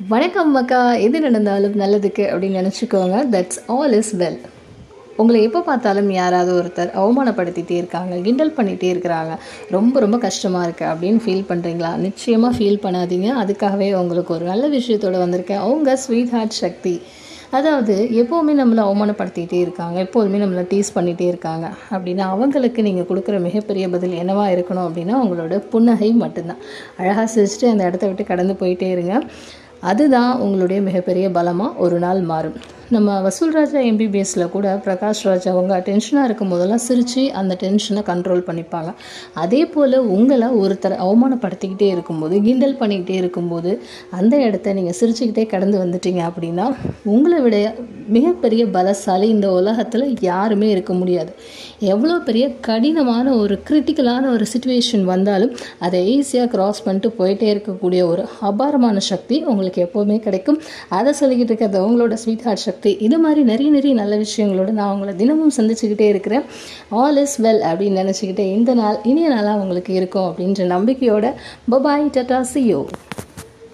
வணக்கம் மக்கா எது நடந்தாலும் நல்லதுக்கு அப்படின்னு நினச்சிக்கோங்க. தட்ஸ் ஆல் இஸ் வெல் உங்களை எப்போ பார்த்தாலும் யாராவது ஒருத்தர் அவமானப்படுத்திகிட்டே இருக்காங்க கிண்டல் பண்ணிகிட்டே இருக்கிறாங்க ரொம்ப ரொம்ப கஷ்டமாக இருக்குது அப்படின்னு ஃபீல் பண்ணுறீங்களா நிச்சயமாக ஃபீல் பண்ணாதீங்க. அதுக்காகவே உங்களுக்கு ஒரு நல்ல விஷயத்தோடு வந்திருக்கேன். அவங்க ஸ்வீட் ஹார்ட் சக்தி. அதாவது எப்போவுமே நம்மளை அவமானப்படுத்திகிட்டே இருக்காங்க எப்போதுமே நம்மளை டீஸ் பண்ணிகிட்டே இருக்காங்க. அப்படின்னா அவங்களுக்கு நீங்கள் கொடுக்குற மிகப்பெரிய பதில் என்னவாக இருக்கணும் அப்படின்னா உங்களோட புன்னகை மட்டும்தான். அழகாக சிரிச்சுட்டு அந்த இடத்த விட்டு கடந்து போயிட்டே இருங்க. அதுதான் உங்களுடைய மிகப்பெரிய பலமாக ஒரு நாள் மாறும். நம்ம வசூல் ராஜா எம்பிபிஎஸ்ல கூட பிரகாஷ் ராஜ் அவங்க டென்ஷனாக இருக்கும் போதெல்லாம் சிரித்து அந்த டென்ஷனை கண்ட்ரோல் பண்ணிப்பாங்க. அதே போல் உங்களை ஒருத்தர் அவமானப்படுத்திக்கிட்டே இருக்கும்போது கிண்டல் பண்ணிக்கிட்டே இருக்கும்போது அந்த இடத்த நீங்கள் சிரிச்சுக்கிட்டே கடந்து வந்துட்டீங்க அப்படின்னா உங்களை விட மிகப்பெரிய பலசாலி இந்த உலகத்தில் யாருமே இருக்க முடியாது. எவ்வளோ பெரிய கடினமான ஒரு கிரிட்டிக்கலான ஒரு சுச்சுவேஷன் வந்தாலும் அதை ஈஸியாக க்ராஸ் பண்ணிட்டு போயிட்டே இருக்கக்கூடிய ஒரு அபாரமான சக்தி உங்களுக்கு எப்போவுமே கிடைக்கும். அதை சொல்லிக்கிட்டு இருக்கிறது உங்களோட ஸ்வீட் ஹார்ட் சக்தி. இது மாதிரி நிறைய நிறைய நல்ல விஷயங்களோடு நான் உங்களை தினமும் சந்திச்சுக்கிட்டே இருக்கிறேன். ஆல் இஸ் வெல் அப்படின்னு நினச்சிக்கிட்டே இந்த நாள் இனிய நாளாக உங்களுக்கு இருக்கும் அப்படின்ற நம்பிக்கையோட பபாய் டட்டா சியோ